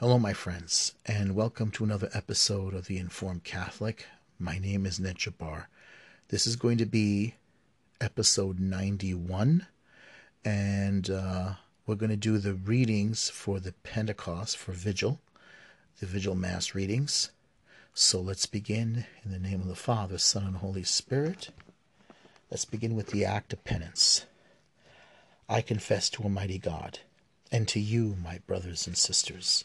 Hello, my friends, and welcome to another episode of The Informed Catholic. My name is Ned Jabbar. This is going to be episode 91, and uh, we're going to do the readings for the Pentecost for Vigil, the Vigil Mass readings. So let's begin in the name of the Father, Son, and Holy Spirit. Let's begin with the act of penance. I confess to Almighty God and to you, my brothers and sisters,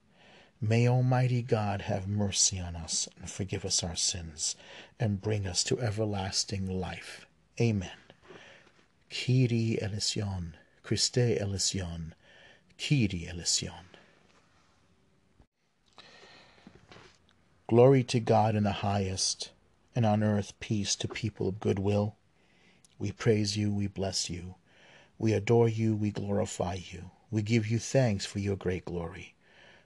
May Almighty God have mercy on us and forgive us our sins and bring us to everlasting life. Amen. Kyrie eleison, Christe eleison, Kyrie eleison. Glory to God in the highest, and on earth peace to people of good will. We praise you, we bless you, we adore you, we glorify you, we give you thanks for your great glory.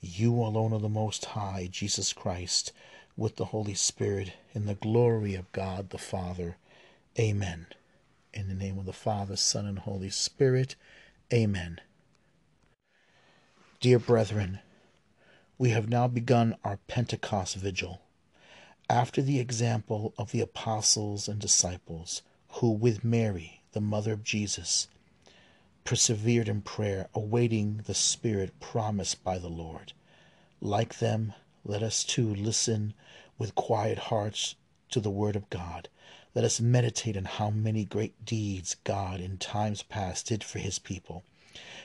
you alone are the Most High, Jesus Christ, with the Holy Spirit, in the glory of God the Father. Amen. In the name of the Father, Son, and Holy Spirit. Amen. Dear brethren, we have now begun our Pentecost vigil. After the example of the apostles and disciples, who, with Mary, the mother of Jesus, persevered in prayer, awaiting the Spirit promised by the Lord. Like them, let us too listen with quiet hearts to the Word of God. Let us meditate on how many great deeds God in times past did for His people.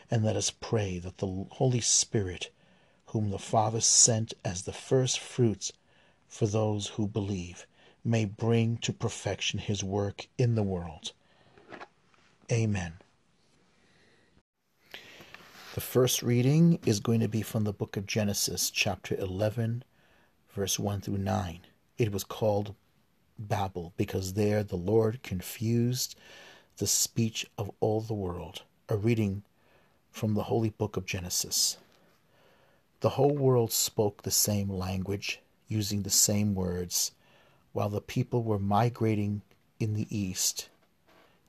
And let us pray that the Holy Spirit, whom the Father sent as the first fruits for those who believe, may bring to perfection His work in the world. Amen. The first reading is going to be from the book of Genesis, chapter 11, verse 1 through 9. It was called Babel because there the Lord confused the speech of all the world. A reading from the holy book of Genesis. The whole world spoke the same language, using the same words. While the people were migrating in the east,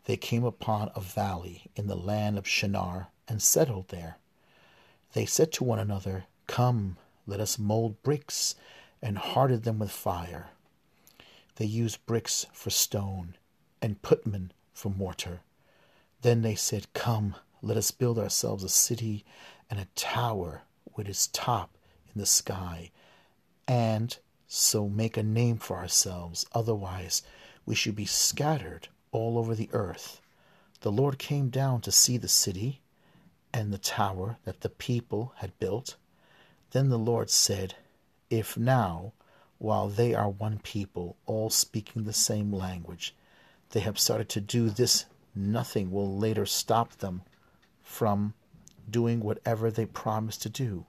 they came upon a valley in the land of Shinar and settled there. They said to one another, Come, let us mold bricks and harden them with fire. They used bricks for stone and bitumen for mortar. Then they said, Come, let us build ourselves a city and a tower with its top in the sky, and so make a name for ourselves. Otherwise, we should be scattered all over the earth. The Lord came down to see the city and the tower that the people had built. Then the Lord said, If now, while they are one people, all speaking the same language, they have started to do this, nothing will later stop them from doing whatever they promised to do.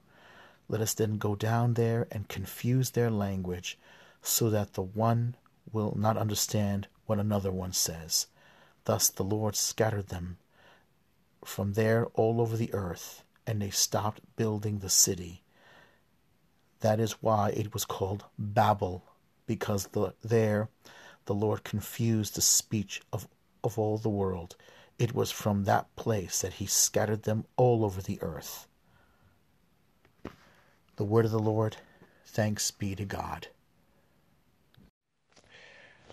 Let us then go down there and confuse their language, so that the one will not understand what another one says. Thus the Lord scattered them from there all over the earth, and they stopped building the city. That is why it was called Babel, because the, there the Lord confused the speech of, of all the world. It was from that place that he scattered them all over the earth. The word of the Lord, thanks be to God.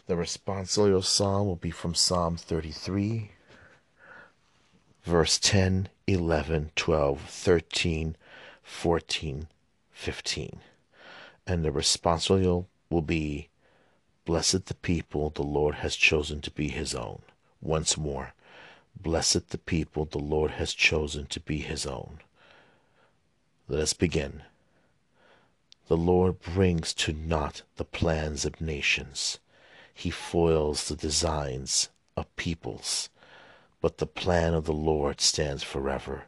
The responsorial psalm will be from Psalm 33, verse 10, 11, 12, 13, 14, 15. And the responsorial will be Blessed the people the Lord has chosen to be his own. Once more, blessed the people the Lord has chosen to be his own. Let us begin. The Lord brings to naught the plans of nations. He foils the designs of peoples. But the plan of the Lord stands forever,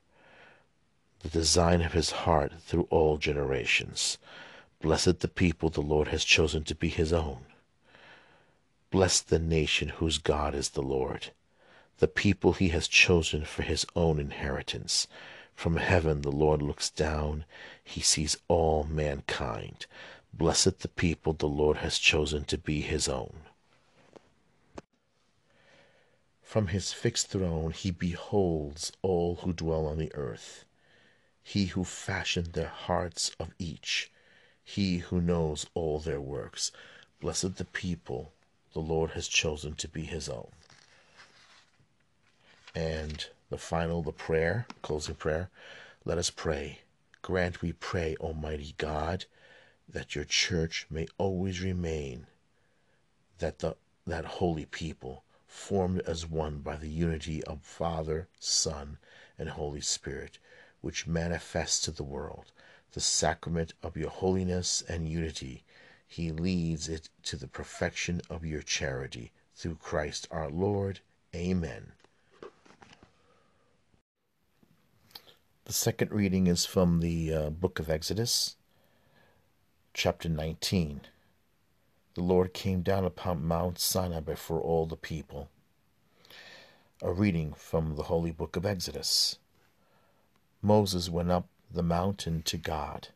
the design of his heart through all generations. Blessed the people the Lord has chosen to be his own. Bless the nation whose God is the Lord, the people he has chosen for his own inheritance. From heaven the Lord looks down, he sees all mankind. Blessed the people the Lord has chosen to be his own. From his fixed throne he beholds all who dwell on the earth. He who fashioned their hearts of each, he who knows all their works. Blessed the people the Lord has chosen to be his own. And the final, the prayer, closing prayer. Let us pray. Grant, we pray, Almighty God, that your church may always remain that the that holy people formed as one by the unity of Father, Son, and Holy Spirit, which manifests to the world the sacrament of your holiness and unity. He leads it to the perfection of your charity. Through Christ our Lord. Amen. The second reading is from the uh, book of Exodus, chapter 19. The Lord came down upon Mount Sinai before all the people. A reading from the holy book of Exodus. Moses went up the mountain to God.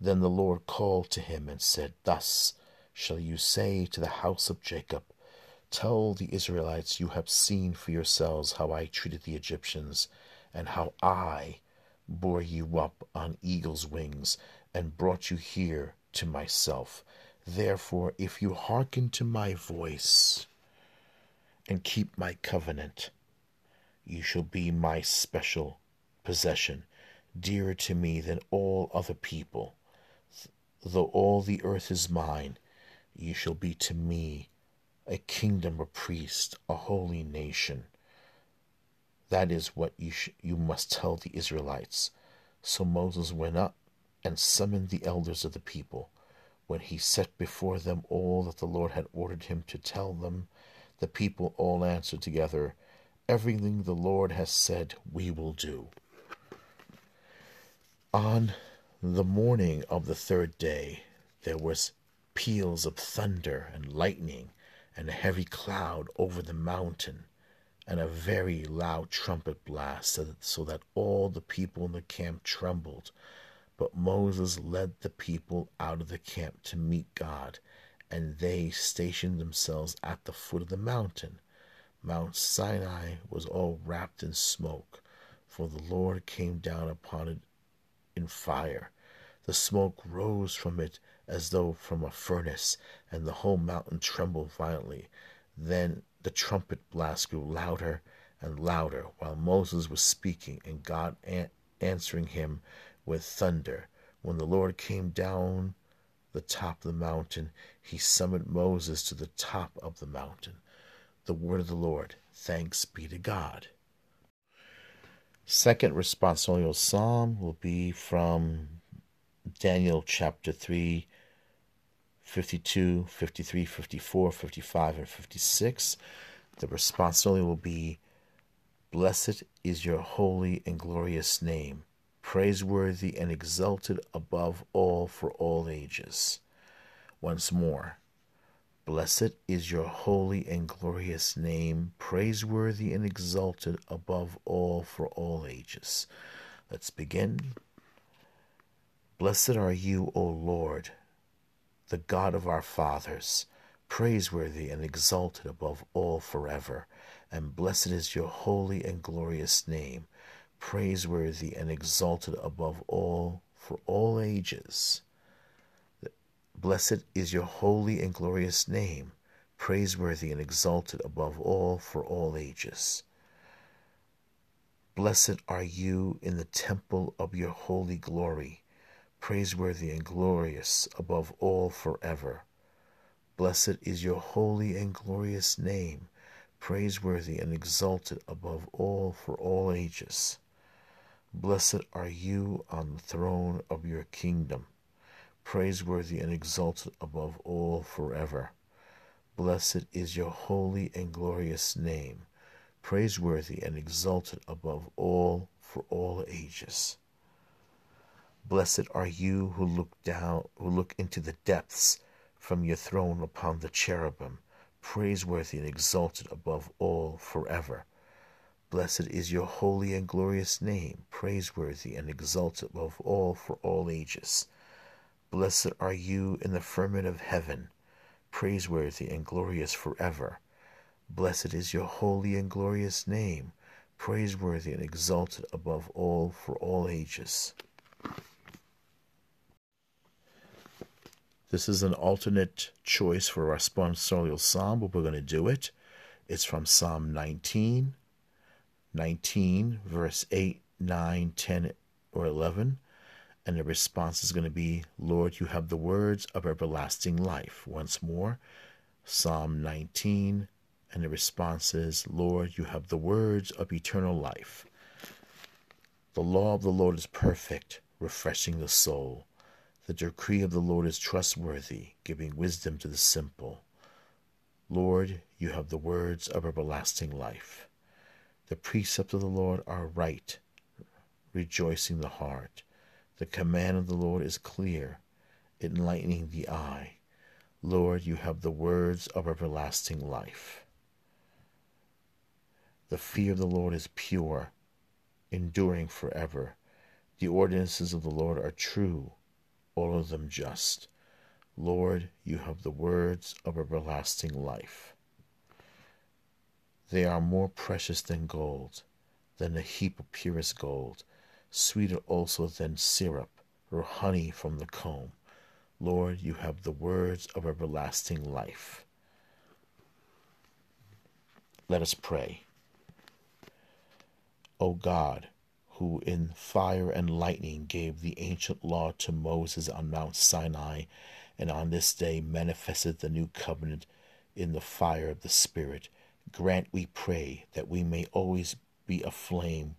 Then the Lord called to him and said, Thus shall you say to the house of Jacob, Tell the Israelites you have seen for yourselves how I treated the Egyptians, and how I bore you up on eagle's wings, and brought you here to myself. Therefore, if you hearken to my voice and keep my covenant, you shall be my special possession, dearer to me than all other people. Though all the earth is mine, you shall be to me a kingdom of priests, a holy nation. That is what you, sh- you must tell the Israelites. So Moses went up and summoned the elders of the people. When he set before them all that the Lord had ordered him to tell them, the people all answered together, Everything the Lord has said, we will do. On the morning of the third day, there was peals of thunder and lightning, and a heavy cloud over the mountain, and a very loud trumpet blast, so that all the people in the camp trembled. But Moses led the people out of the camp to meet God, and they stationed themselves at the foot of the mountain. Mount Sinai was all wrapped in smoke, for the Lord came down upon it in fire. The smoke rose from it as though from a furnace, and the whole mountain trembled violently. Then the trumpet blast grew louder and louder while Moses was speaking, and God an- answering him with thunder. When the Lord came down the top of the mountain, he summoned Moses to the top of the mountain. The word of the Lord. Thanks be to God. Second responsorial psalm will be from Daniel chapter 3, 52, 53, 54, 55, and 56. The responsorial will be Blessed is your holy and glorious name, praiseworthy and exalted above all for all ages. Once more, Blessed is your holy and glorious name, praiseworthy and exalted above all for all ages. Let's begin. Blessed are you, O Lord, the God of our fathers, praiseworthy and exalted above all forever. And blessed is your holy and glorious name, praiseworthy and exalted above all for all ages. Blessed is your holy and glorious name, praiseworthy and exalted above all for all ages. Blessed are you in the temple of your holy glory, praiseworthy and glorious above all forever. Blessed is your holy and glorious name, praiseworthy and exalted above all for all ages. Blessed are you on the throne of your kingdom, praiseworthy and exalted above all forever. Blessed is your holy and glorious name, praiseworthy and exalted above all for all ages. Blessed are you who look down, who look into the depths from your throne upon the cherubim, praiseworthy and exalted above all forever. Blessed is your holy and glorious name, praiseworthy and exalted above all for all ages. Blessed are you in the firmament of heaven, praiseworthy and glorious forever. Blessed is your holy and glorious name, praiseworthy and exalted above all for all ages. This is an alternate choice for our responsorial psalm, but we're going to do it. It's from Psalm 19, 19, verse 8, 9, 10, or 11. And the response is going to be, Lord, you have the words of everlasting life. Once more, Psalm 19, and the response is, Lord, you have the words of eternal life. The law of the Lord is perfect, refreshing the soul. The decree of the Lord is trustworthy, giving wisdom to the simple. Lord, you have the words of everlasting life. The precepts of the Lord are right, rejoicing the heart. The command of the Lord is clear, enlightening the eye. Lord, you have the words of everlasting life. The fear of the Lord is pure, enduring forever. The ordinances of the Lord are true, all of them just. Lord, you have the words of everlasting life. They are more precious than gold, than a heap of purest gold, sweeter also than syrup or honey from the comb. Lord, you have the words of everlasting life. Let us pray. O God, who in fire and lightning gave the ancient law to Moses on Mount Sinai, and on this day manifested the new covenant in the fire of the Spirit, grant, we pray, that we may always be aflame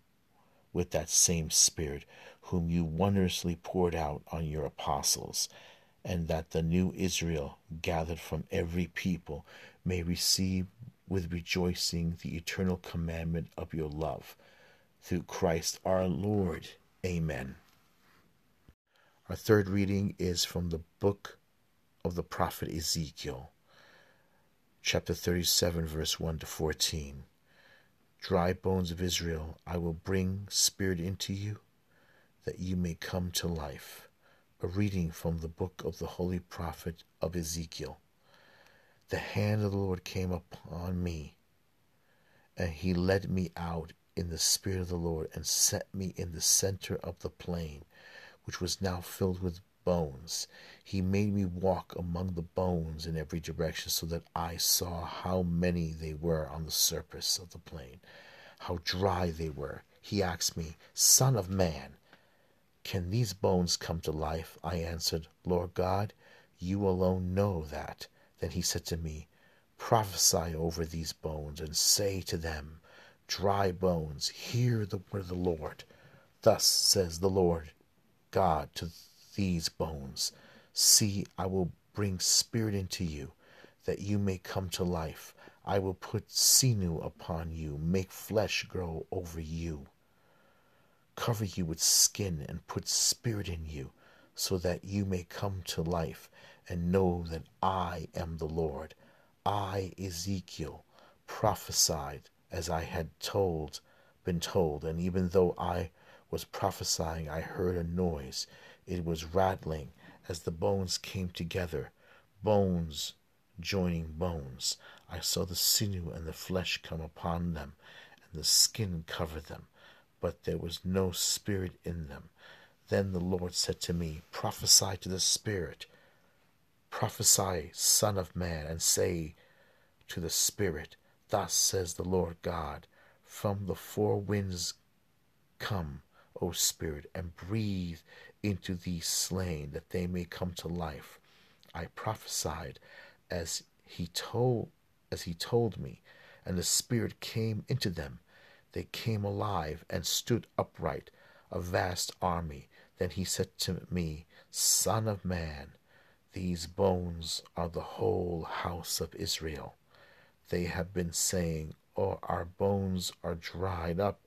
with that same Spirit, whom you wondrously poured out on your apostles, and that the new Israel, gathered from every people, may receive with rejoicing the eternal commandment of your love through Christ our Lord. Amen. Our third reading is from the book of the prophet Ezekiel, chapter 37, verse 1 to 14. Dry bones of Israel, I will bring spirit into you, that you may come to life. A reading from the book of the holy prophet of Ezekiel. The hand of the Lord came upon me, and he led me out in the Spirit of the Lord and set me in the center of the plain, which was now filled with bones. He made me walk among the bones in every direction, so that I saw how many they were on the surface of the plain, how dry they were. He asked me, Son of man, can these bones come to life? I answered, Lord God, you alone know that. Then he said to me, Prophesy over these bones and say to them, dry bones, hear the word of the Lord. Thus says the Lord God to these bones See, I will bring spirit into you, that you may come to life. I will put sinew upon you, make flesh grow over you, cover you with skin, and put spirit in you, so that you may come to life and know that I am the Lord. I, Ezekiel, prophesied as I had told, been told, and even though I was prophesying, I heard a noise. It was rattling as the bones came together, bones joining bones. I saw the sinew and the flesh come upon them, and the skin cover them, but there was no spirit in them. Then the Lord said to me, Prophesy to the Spirit. Prophesy, Son of Man, and say to the Spirit, Thus says the Lord God, From the four winds come, O Spirit, and breathe into these slain, that they may come to life. I prophesied, as he told as he told me, and the Spirit came into them. They came alive and stood upright, a vast army. Then he said to me, Son of man, these bones are the whole house of Israel. They have been saying, Oh, our bones are dried up,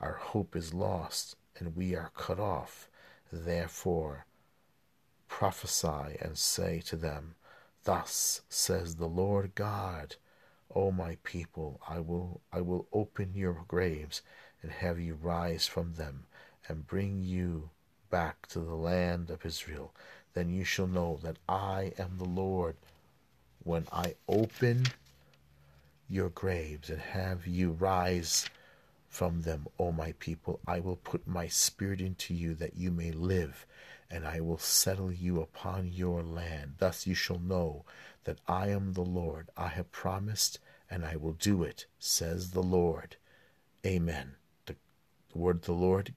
our hope is lost, and we are cut off. Therefore, prophesy and say to them, Thus says the Lord God, O my people, I will I will open your graves and have you rise from them and bring you back to the land of Israel. Then you shall know that I am the Lord when I open your graves and have you rise from them, O my people. I will put my spirit into you that you may live, and I will settle you upon your land. Thus you shall know that I am the Lord. I have promised, and I will do it, says the Lord. Amen. The, word of the Lord,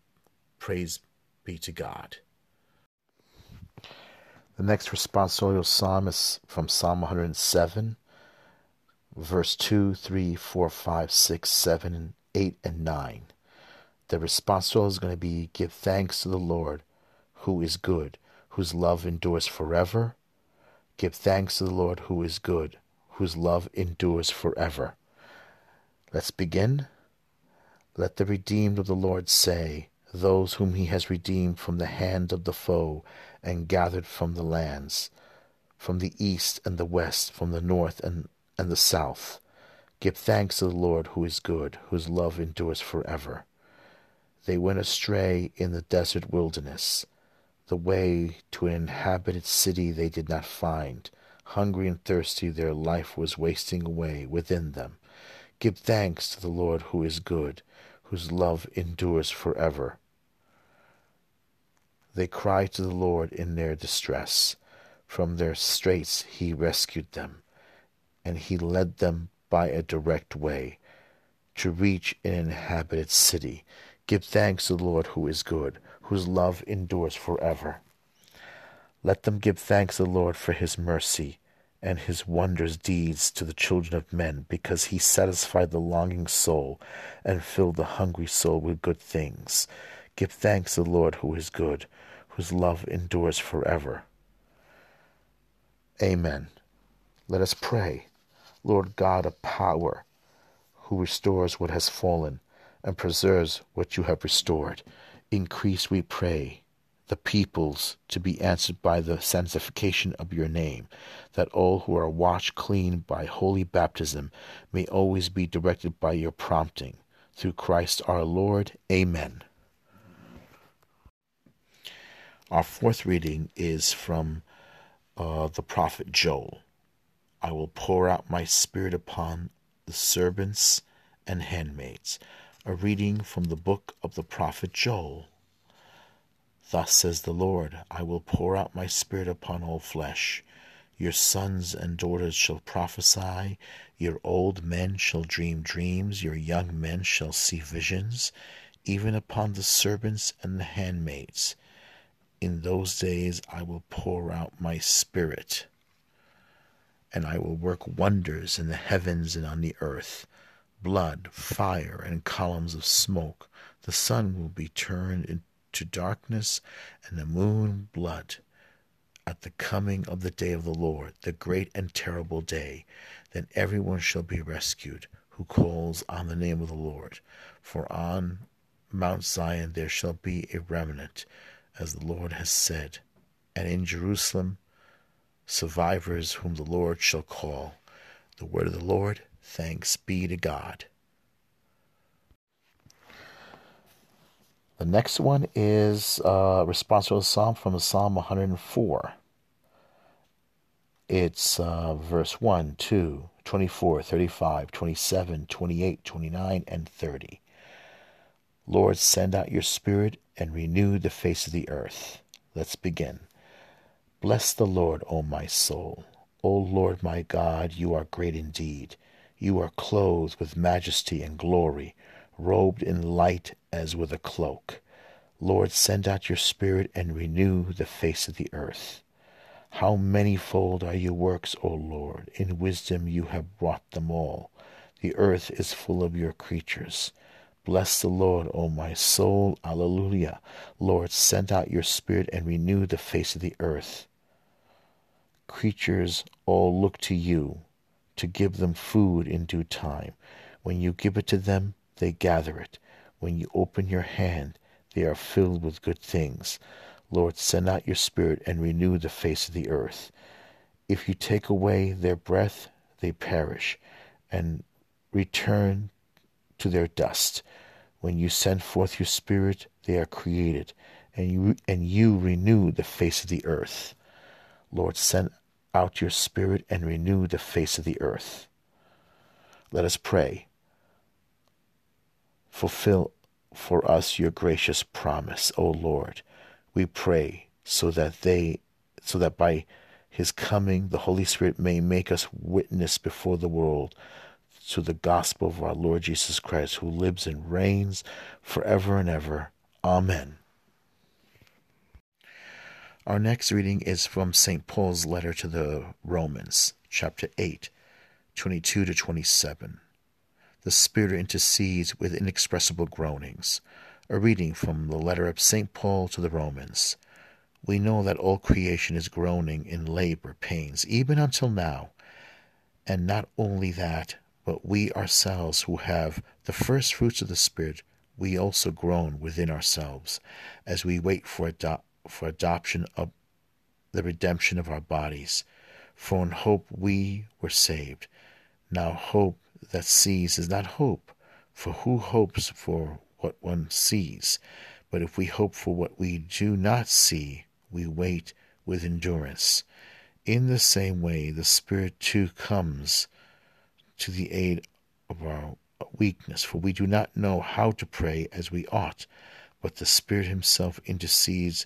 praise be to God. The next responsorial psalm is from Psalm 107, verse 2, 3, 4, 5, 6, 7, 8, and 9. The responsorial is going to be Give thanks to the Lord, who is good, whose love endures forever. Give thanks to the Lord, who is good, whose love endures forever. Let's begin. Let the redeemed of the Lord say, Those whom he has redeemed from the hand of the foe and gathered from the lands, from the east and the west, from the north and, and the south. Give thanks to the Lord who is good, whose love endures forever. They went astray in the desert wilderness. The way to an inhabited city they did not find. Hungry and thirsty, their life was wasting away within them. Give thanks to the Lord who is good, whose love endures forever. They cried to the Lord in their distress. From their straits he rescued them, and he led them by a direct way to reach an inhabited city. Give thanks to the Lord who is good, whose love endures forever. Let them give thanks to the Lord for his mercy and his wondrous deeds to the children of men, because he satisfied the longing soul and filled the hungry soul with good things. Give thanks to the Lord who is good, whose love endures forever. Amen. Let us pray. Lord God of power, who restores what has fallen and preserves what you have restored, increase, we pray, the peoples to be answered by the sanctification of your name, that all who are washed clean by holy baptism may always be directed by your prompting. Through Christ our Lord. Amen. Our fourth reading is from uh, the prophet Joel. I will pour out my spirit upon the servants and handmaids. A reading from the book of the prophet Joel. Thus says the Lord I will pour out my spirit upon all flesh. Your sons and daughters shall prophesy, your old men shall dream dreams, your young men shall see visions, even upon the servants and the handmaids. In those days I will pour out my spirit, and I will work wonders in the heavens and on the earth blood, fire, and columns of smoke. The sun will be turned into darkness, and the moon blood at the coming of the day of the Lord, the great and terrible day. Then everyone shall be rescued who calls on the name of the Lord. For on Mount Zion there shall be a remnant, as the Lord has said, and in Jerusalem survivors whom the Lord shall call. The word of the Lord. Thanks be to God. The next one is a responsorial psalm from Psalm 104. It's uh, verse 1, 2, 24, 35, 27, 28, 29, and 30. Lord, send out your spirit and renew the face of the earth. Let's begin. Bless the Lord, O my soul. O Lord my God, you are great indeed. You are clothed with majesty and glory, robed in light as with a cloak. Lord, send out your Spirit and renew the face of the earth. How manifold are your works, O Lord! In wisdom you have wrought them all. The earth is full of your creatures. Bless the Lord, O my soul. Alleluia. Lord, send out your Spirit and renew the face of the earth. Creatures all look to you to give them food in due time. When you give it to them, they gather it. When you open your hand, they are filled with good things. Lord, send out your Spirit and renew the face of the earth. If you take away their breath, they perish and return to their dust. When you send forth your Spirit, they are created, and you, and you renew the face of the earth. Lord, send out your Spirit and renew the face of the earth. Let us pray. Fulfill for us your gracious promise, O Lord we pray so that they so that by his coming the Holy Spirit may make us witness before the world to the gospel of our Lord Jesus Christ who lives and reigns forever and ever. Amen. Our next reading is from St. Paul's letter to the Romans, chapter 8, 22 to 27. The Spirit intercedes with inexpressible groanings a reading from the letter of St. Paul to the Romans. We know that all creation is groaning in labor pains, even until now. And not only that, but we ourselves who have the first fruits of the Spirit, we also groan within ourselves as we wait for, for adoption of the redemption of our bodies. For in hope we were saved. Now hope that sees is not hope, for who hopes for what one sees. But if we hope for what we do not see, we wait with endurance. In the same way, the Spirit too comes to the aid of our weakness, for we do not know how to pray as we ought, but the Spirit Himself intercedes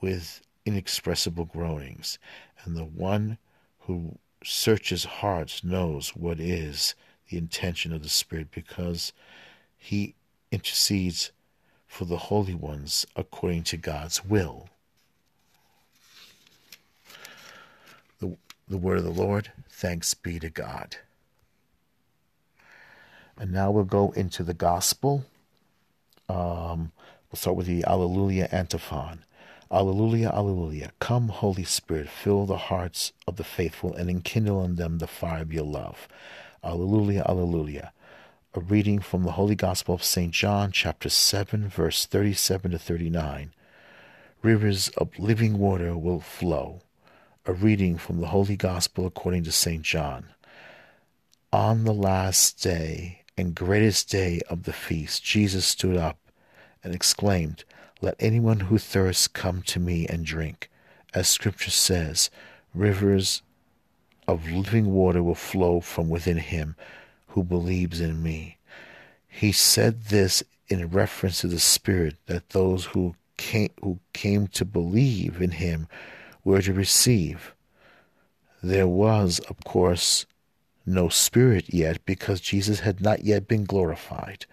with inexpressible groanings, and the one who searches hearts knows what is the intention of the Spirit, because He intercedes for the holy ones according to God's will. The, the word of the Lord, thanks be to God. And now we'll go into the gospel. Um, we'll start with the Alleluia antiphon. Alleluia, Alleluia. Come, Holy Spirit, fill the hearts of the faithful and enkindle in them the fire of your love. Alleluia, Alleluia a reading from the Holy Gospel of St. John, chapter 7, verse 37 to 39. Rivers of living water will flow. A reading from the Holy Gospel according to St. John. On the last day and greatest day of the feast, Jesus stood up and exclaimed, Let anyone who thirsts come to me and drink. As Scripture says, rivers of living water will flow from within him who believes in me. He said this in reference to the Spirit that those who came, who came to believe in him were to receive. There was, of course, no Spirit yet because Jesus had not yet been glorified.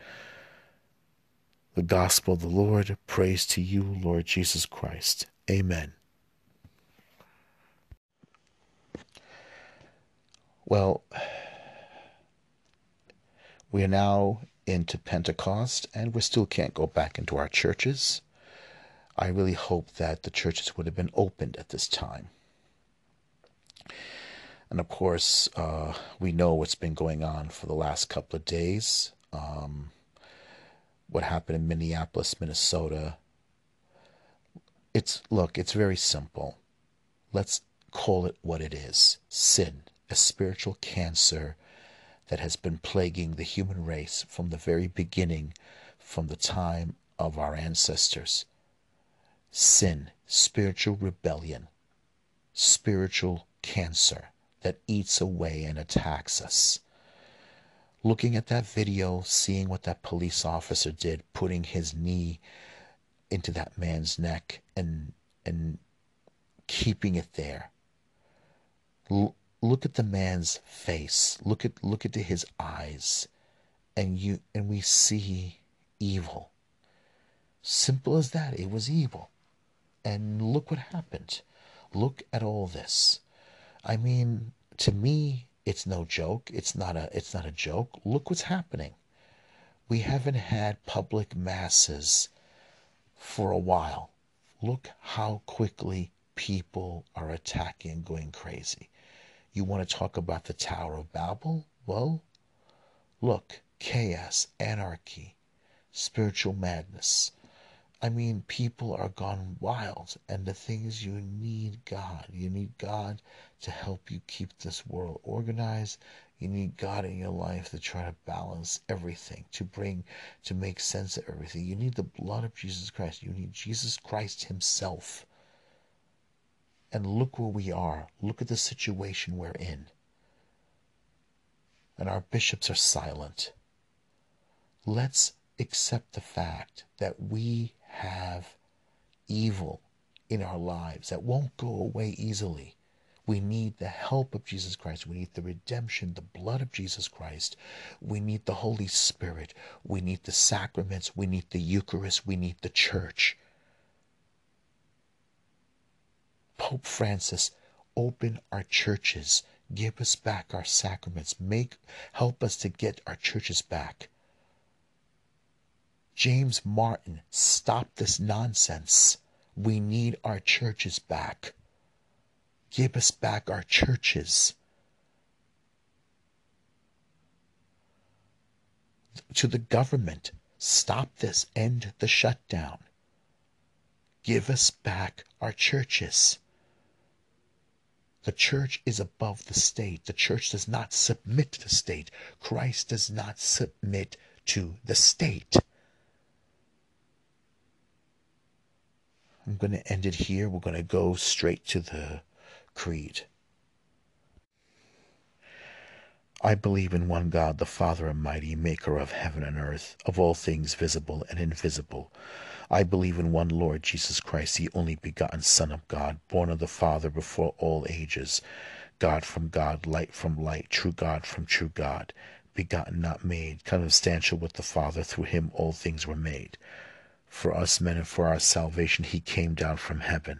The Gospel of the Lord, praise to you, Lord Jesus Christ. Amen. Well, we are now into Pentecost, and we still can't go back into our churches. I really hope that the churches would have been opened at this time. And of course, uh, we know what's been going on for the last couple of days. Um, what happened in Minneapolis, Minnesota. It's look, it's very simple. Let's call it what it is sin, a spiritual cancer that has been plaguing the human race from the very beginning, from the time of our ancestors. Sin, spiritual rebellion, spiritual cancer that eats away and attacks us. Looking at that video, seeing what that police officer did, putting his knee into that man's neck and and keeping it there. Look at the man's face. Look at look into his eyes. And you and we see evil. Simple as that. It was evil. And look what happened. Look at all this. I mean, to me, it's no joke. It's not a it's not a joke. Look what's happening. We haven't had public masses for a while. Look how quickly people are attacking and going crazy. You want to talk about the Tower of Babel? Well, look, chaos, anarchy, spiritual madness. I mean, people are gone wild, and the thing is, you need God. You need God to help you keep this world organized. You need God in your life to try to balance everything, to bring, to make sense of everything. You need the blood of Jesus Christ. You need Jesus Christ Himself. And look where we are. Look at the situation we're in. And our bishops are silent. Let's accept the fact that we have evil in our lives that won't go away easily. We need the help of Jesus Christ. We need the redemption, the blood of Jesus Christ. We need the Holy Spirit. We need the sacraments. We need the Eucharist. We need the church. Pope Francis, open our churches. Give us back our sacraments. Make help us to get our churches back. James Martin, stop this nonsense. We need our churches back. Give us back our churches. To the government, stop this, end the shutdown. Give us back our churches. The church is above the state. The church does not submit to the state. Christ does not submit to the state. I'm going to end it here. We're going to go straight to the creed. I believe in one God, the Father Almighty, maker of heaven and earth, of all things visible and invisible. I believe in one Lord Jesus Christ, the only begotten Son of God, born of the Father before all ages, God from God, light from light, true God from true God, begotten, not made, consubstantial with the Father, through him all things were made. For us men and for our salvation he came down from heaven,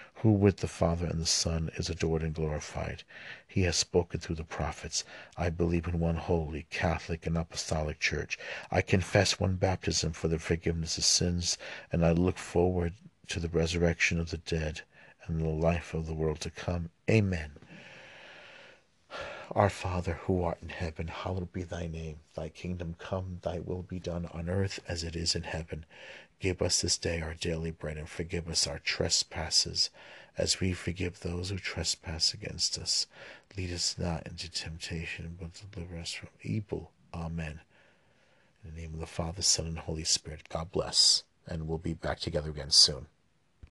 who with the Father and the Son is adored and glorified. He has spoken through the prophets. I believe in one holy, Catholic, and Apostolic Church. I confess one baptism for the forgiveness of sins, and I look forward to the resurrection of the dead and the life of the world to come. Amen. Our Father, who art in heaven, hallowed be thy name. Thy kingdom come, thy will be done on earth as it is in heaven. Give us this day our daily bread, and forgive us our trespasses, as we forgive those who trespass against us. Lead us not into temptation, but deliver us from evil. Amen. In the name of the Father, Son, and Holy Spirit, God bless. And we'll be back together again soon.